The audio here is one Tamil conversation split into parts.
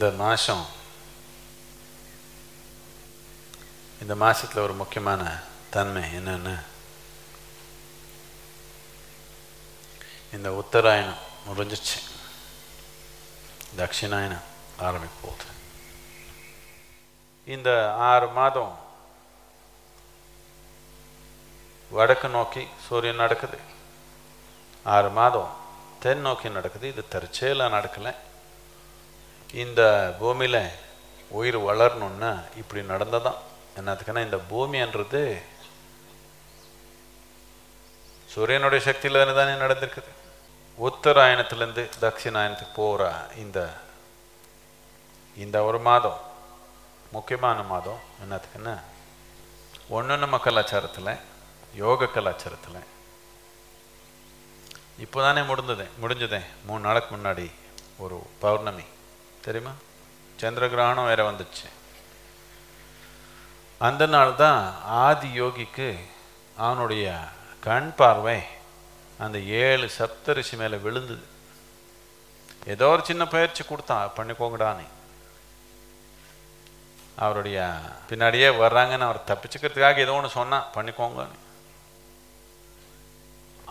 இந்த மாதம் இந்த மாதத்தில் ஒரு முக்கியமான தன்மை என்னென்னு? இந்த உத்தராயணம் முடிஞ்சிச்சு. தட்சிணாயணம் ஆரம்பிக்க போகுது இந்த ஆறு மாதம் வடக்கு நோக்கி சூரியன் நடக்குது. ஆறு மாதம் தென் நோக்கி நடக்குது. இது தற்செயலாக நடக்கலை. இந்த பூமியில் உயிர் வளரணுன்னா இப்படி நடந்ததான். என்னத்துக்குன்னா இந்த பூமின்றது சூரியனுடைய சக்தியில் தானே நடந்திருக்குது. உத்தராயணத்துலேருந்து தட்சிணாயணத்துக்கு போகிற இந்த இந்த ஒரு மாதம் முக்கியமான மாதம் என்னத்துக்குன்னா ஒன்று நம்ம கலாச்சாரத்தில் யோக கலாச்சாரத்தில் இப்போ தானே முடிந்தது முடிஞ்சதே. மூணு நாளுக்கு முன்னாடி ஒரு பௌர்ணமி. தெரியுமா? சந்திர கிரகணம் வேற வந்துச்சு. அந்த நாள் தான் ஆதி யோகிக்கு அவனுடைய கண் பார்வை அந்த ஏழு சப்தரிசி மேலே விழுந்தது. ஏதோ ஒரு சின்ன பயிற்சி கொடுத்தான் பண்ணிக்கோங்கடான்னு. அவருடைய பின்னாடியே வர்றாங்கன்னு அவர் தப்பிச்சுக்கிறதுக்காக ஏதோ ஒன்று சொன்னான் பண்ணிக்கோங்கன்னு.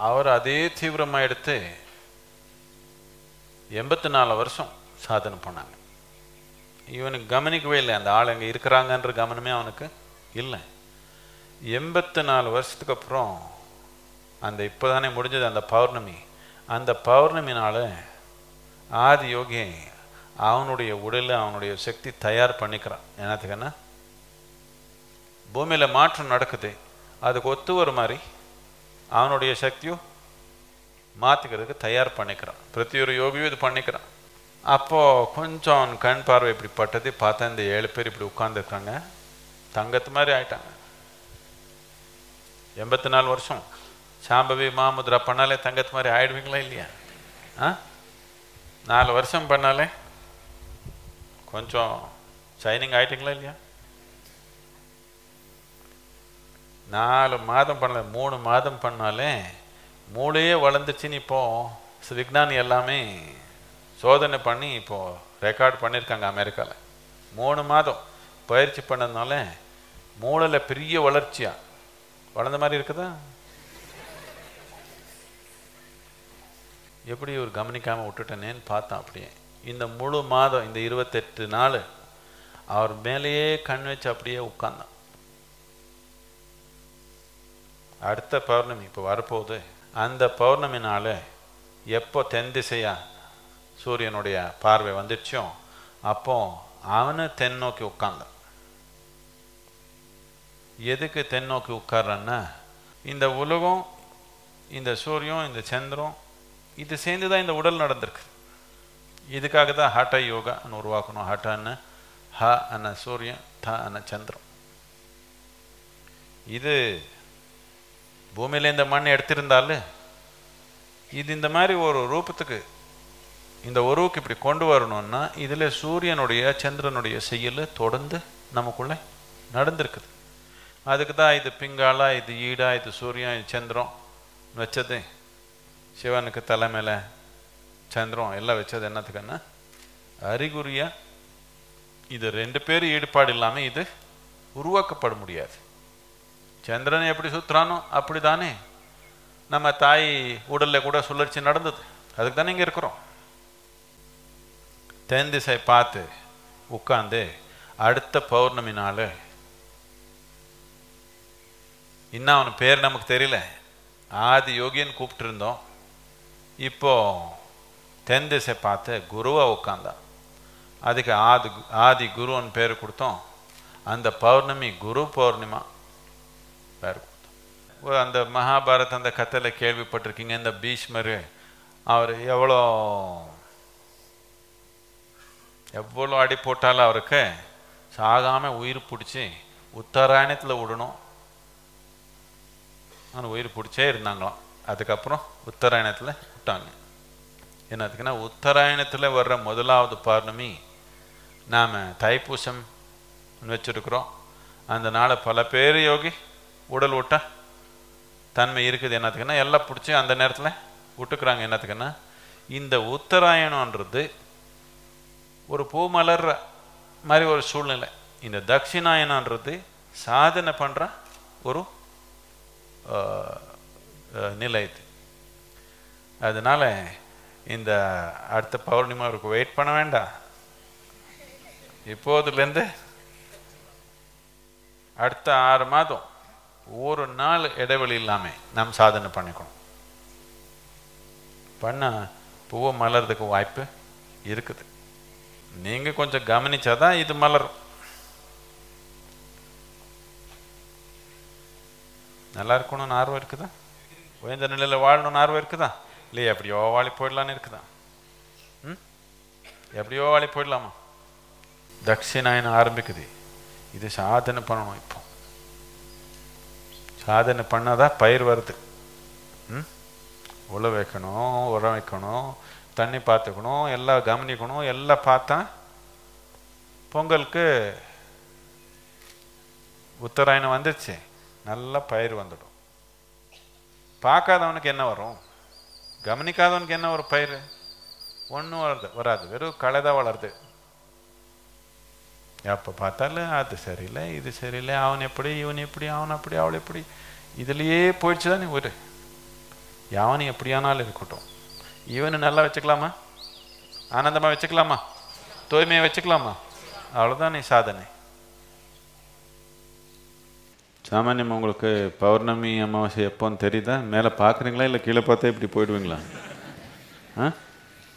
அவர் அதே தீவிரமாக எடுத்து எண்பத்தி நாலு வருஷம் சாதனை பண்ணாங்க. இவனுக்கு கவனிக்கவே இல்லை. அந்த ஆள் அங்கே இருக்கிறாங்கன்ற கவனமே அவனுக்கு இல்லை. எண்பத்தி நாலு வருஷத்துக்கு அப்புறம் அந்த இப்போ தானே முடிஞ்சது அந்த பௌர்ணமி. அந்த பௌர்ணமினால ஆதி யோகி அவனுடைய உடலை அவனுடைய சக்தி தயார் பண்ணிக்கிறான். என்னத்துக்குன்னா பூமியில் மாற்றம் நடக்குது. அதுக்கு ஒத்து வர மாதிரி அவனுடைய சக்தியும் மாற்றிக்கிறதுக்கு தயார் பண்ணிக்கிறான். பிரதி ஒரு யோகியும் இது பண்ணிக்கிறான். அப்போது கொஞ்சம் அவன் கண் பார்வை இப்படி பட்டது பார்த்தா இந்த ஏழு பேர் இப்படி உட்காந்துருக்காங்க தங்கத்து மாதிரி ஆயிட்டாங்க. எண்பத்தி நாலு வருஷம். சாம்பவி மாமுத்ரா பண்ணாலே தங்கத்து மாதிரி ஆயிடுவீங்களா இல்லையா? ஆ? நாலு வருஷம் பண்ணாலே கொஞ்சம் ஷைனிங் ஆயிட்டீங்களா இல்லையா? நாலு மாதம் பண்ணல மூணு மாதம் பண்ணாலே மூளையே வளர்ந்துச்சுன்னு இப்போ விஞ்ஞானி எல்லாமே சோதனை பண்ணி இப்போ ரெக்கார்ட் பண்ணியிருக்காங்க அமெரிக்காவில் மூணு மாதம். பயிற்சி பண்ணதுனால மூளையில் பெரிய வளர்ச்சியா? வளர்ந்த மாதிரி இருக்குதா? எப்படி ஒரு கவனிக்காமல் விட்டுட்டனேன்னு பார்த்தேன் அப்படியே. இந்த முழு மாதம் இந்த இருபத்தெட்டு நாள் அவர் மேலேயே கண் வச்சு அப்படியே உட்கார்ந்தான். அடுத்த பௌர்ணமி இப்போ வரப்போகுது. அந்த பௌர்ணமினால் எப்போ தென் திசையா? சூரியனுடைய பார்வை வந்துடுச்சும் அப்போ அவனு தென் நோக்கி உட்கார்ந்தான். எதுக்கு தென் நோக்கி உட்கார்றான்னா இந்த உலகம் இந்த சூரியன் இந்த சந்திரம் இது சேர்ந்து தான் இந்த உடல் நடந்திருக்கு. இதுக்காக தான் ஹட்ட யோகான்னு உருவாக்கணும். ஹட்டன்னு ஹ அன்ன சூரியன் த அன்ன சந்திரம் இது பூமியில் இந்த மண் எடுத்திருந்தாலும் இது இந்த மாதிரி ஒரு ரூபத்துக்கு இந்த உறவுக்கு இப்படி கொண்டு வரணும்னா இதில் சூரியனுடைய சந்திரனுடைய செயல் தொடர்ந்து நமக்குள்ளே நடந்திருக்குது. அதுக்கு தான் இது பிங்காலா இது ஈடா இது சூரியன் இது சந்திரம் வச்சது. சிவனுக்கு தலைமையில் சந்திரம் எல்லாம் வச்சது என்னத்துக்குன்னா அறிகுறியாக இது ரெண்டு பேரும் ஈடுபாடு இல்லாமல் இது உருவாக்கப்பட முடியாது. சந்திரன் எப்படி சுற்றுறானோ அப்படி தானே நம்ம தாய் உடலில் கூட சுழற்சி நடந்தது. அதுக்கு தானே இங்கே இருக்கிறோம். தென் திசை பார்த்து உட்காந்து அடுத்த பௌர்ணமி நாள் இன்னும் அவன் பேர் நமக்கு தெரியல. ஆதி யோகின்னு கூப்பிட்டுருந்தோம். இப்போ தென் திசை பார்த்து குருவாக உட்காந்தான் அதுக்கு ஆதி ஆதி குருன்னு பேர் கொடுத்தோம். அந்த பௌர்ணமி குரு பௌர்ணிமா பேர் கொடுத்தோம். அந்த மகாபாரத் அந்த கதையில் கேள்விப்பட்டிருக்கீங்க இந்த பீஷ்மர் அவர் எவ்வளோ எவ்வளோ அடி போட்டாலும் அவருக்கு சாகாமல் உயிர் பிடிச்சி உத்தராயணத்தில் விடணும். ஆனால் உயிர் பிடிச்சே இருந்தாங்களாம். அதுக்கப்புறம் உத்தராயணத்தில் விட்டாங்க. என்னதுக்குன்னா உத்தராயணத்தில் வர்ற முதலாவது பௌர்ணமி நாம் தைப்பூசம் வச்சுருக்குறோம். அந்த நாளை பல பேர் யோகி உடல் விட்ட தன்மை இருக்குது. என்னத்துக்குன்னா எல்லாம் பிடிச்சி அந்த நேரத்தில் விட்டுக்கிறாங்க. என்னத்துக்குன்னா இந்த உத்தராயணன்றது ஒரு பூ மலர்ற மாதிரி ஒரு சூழ்நிலை. இந்த தட்சிணாயனன்றது சாதனை பண்ணுற ஒரு ஆஹ், நிலை இது. அதனால இந்த அடுத்த பௌர்ணிமாவுக்கு வெயிட் பண்ண வேண்டாம். இப்போதுலேருந்து அடுத்த ஆறு மாதம் ஒரு நாள் இடைவெளி இல்லாமல் நாம் சாதனை பண்ணிக்கணும். பண்ண பூவை மலர்றதுக்கு வாய்ப்பு இருக்குது. நீங்கள் கொஞ்சம் கவனிச்சாதான் இது மலரும். நல்லா இருக்கணும்னு ஆர்வம் இருக்குதா? உயர்ந்த நிலையில் வாழணும்னு ஆர்வம் இருக்குதா? இல்லையே எப்படியோ வாழி போயிடலான்னு இருக்குதா? ம்? எப்படியோ வாழி போயிடலாமா? தட்சிணாயனம் ஆரம்பிக்குது. இது சாதனை பண்ணணும் இப்போ. சாதனை பண்ணாதான் பயிர் வருது. ம்? உழ வைக்கணும் உரம் வைக்கணும் தண்ணி பார்த்துக்கணும் எல்லாம் கவனிக்கணும் எல்லாம் பார்த்தா பொங்கலுக்கு உத்தராயணம் வந்துச்சு. நல்லா பயிர் வந்துடும். பார்க்காதவனுக்கு என்ன வரும்? கவனிக்காதவனுக்கு என்ன ஒரு பயிர்? ஒன்றும் வருது வராது. வெறும் களை தான் வளருது. எப்போ பார்த்தாலும் அது சரியில்லை இது சரியில்லை அவன் எப்படி இவன் எப்படி அவன் அப்படி அவள் எப்படி. இதுலேயே போயிடுச்சு தான் நீ ஒரு யாவன் எப்படியானாலும் இருக்கட்டும். இவனை நல்லா வச்சுக்கலாமா? ஆனந்தமாக வச்சுக்கலாமா? தூய்மையை வச்சுக்கலாமா? அவ்வளோதான் நீ சாதனை. சாமானியம் உங்களுக்கு பௌர்ணமி அமாவாசை எப்போன்னு தெரியுதா? மேலே பார்க்குறீங்களா இல்லை கீழே பார்த்தா இப்படி போயிடுவீங்களா? ஆ?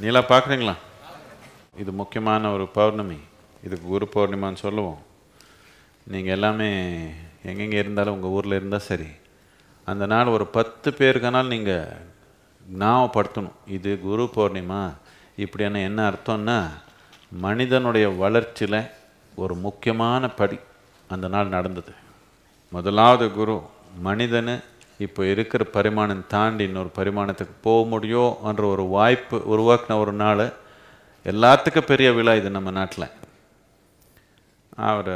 நீலாம் பார்க்குறீங்களா? இது முக்கியமான ஒரு பௌர்ணமி. இதுக்கு குரு பௌர்ணிமான்னு சொல்லுவோம். நீங்கள் எல்லாமே எங்கெங்கே இருந்தாலும் உங்கள் ஊரில் இருந்தால் சரி. அந்த நாள் ஒரு பத்து பேருக்கானால் நீங்கள் ஞாபகப்படுத்தணும் இது குரு பௌர்ணிமா. இப்படியான என்ன அர்த்தம்னா மனிதனுடைய வளர்ச்சியில் ஒரு முக்கியமான படி அந்த நாள் நடந்தது. முதலாவது குரு மனிதனு இப்போ இருக்கிற பரிமாணம் தாண்டி இன்னொரு பரிமாணத்துக்கு போக முடியும்ன்ற ஒரு வாய்ப்பு உருவாக்கின ஒரு நாள். எல்லாத்துக்கும் பெரிய விழா இது நம்ம நாட்டில். அவர்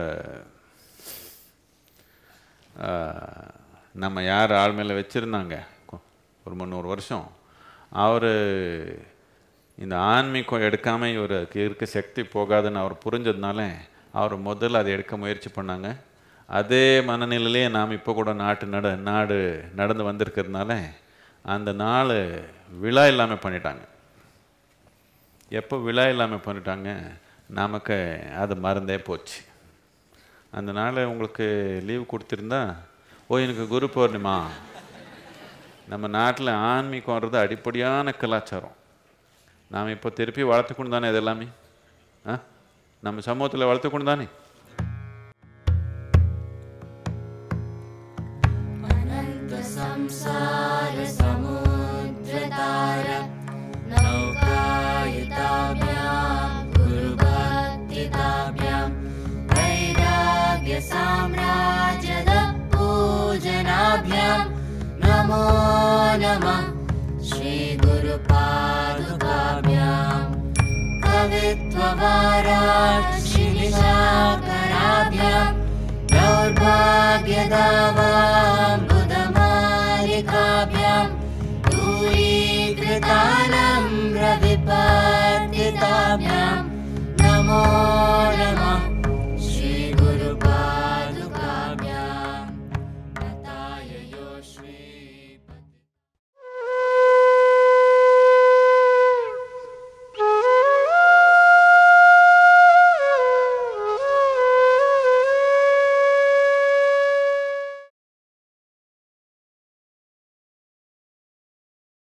நம்ம யார் ஆள் மேலே வச்சுருந்தாங்க? ஒரு முந்நூறு வருஷம். அவர் இந்த ஆன்மீகம் எடுக்காமல் இவருக்கு இருக்க சக்தி போகாதுன்னு அவர் புரிஞ்சதுனால அவர் முதல்ல அதை எடுக்க முயற்சி பண்ணாங்க. அதே மனநிலையிலேயே நாம் இப்போ கூட நாட்டு நட நாடு நடந்து வந்திருக்கிறதுனால அந்த நாள் விழா இல்லாமல் பண்ணிட்டாங்க. எப்போ விழா இல்லாமல் பண்ணிட்டாங்க நமக்கு அது மறந்தே போச்சு. அந்த நாள் உங்களுக்கு லீவ் கொடுத்துருந்தா ஓ எனக்கு குரு பௌர்ணிமா. நம்ம நாட்டில் ஆன்மீகம்ன்றது அடிப்படையான கலாச்சாரம். நாம் இப்போ திருப்பி வளர்த்துக்கொண்டு தானே இது எல்லாமே ஆ? நம்ம சமூகத்தில் வளர்த்துக்கொண்டு தானே? नमः। श्रीगुरुपादुकाभ्यां कवित्ववाराक्षिलकराभ्यां दौर्गाव्यकाभ्यां दूरीकृतानां हृदिपाकृताभ्यां नमो नमः।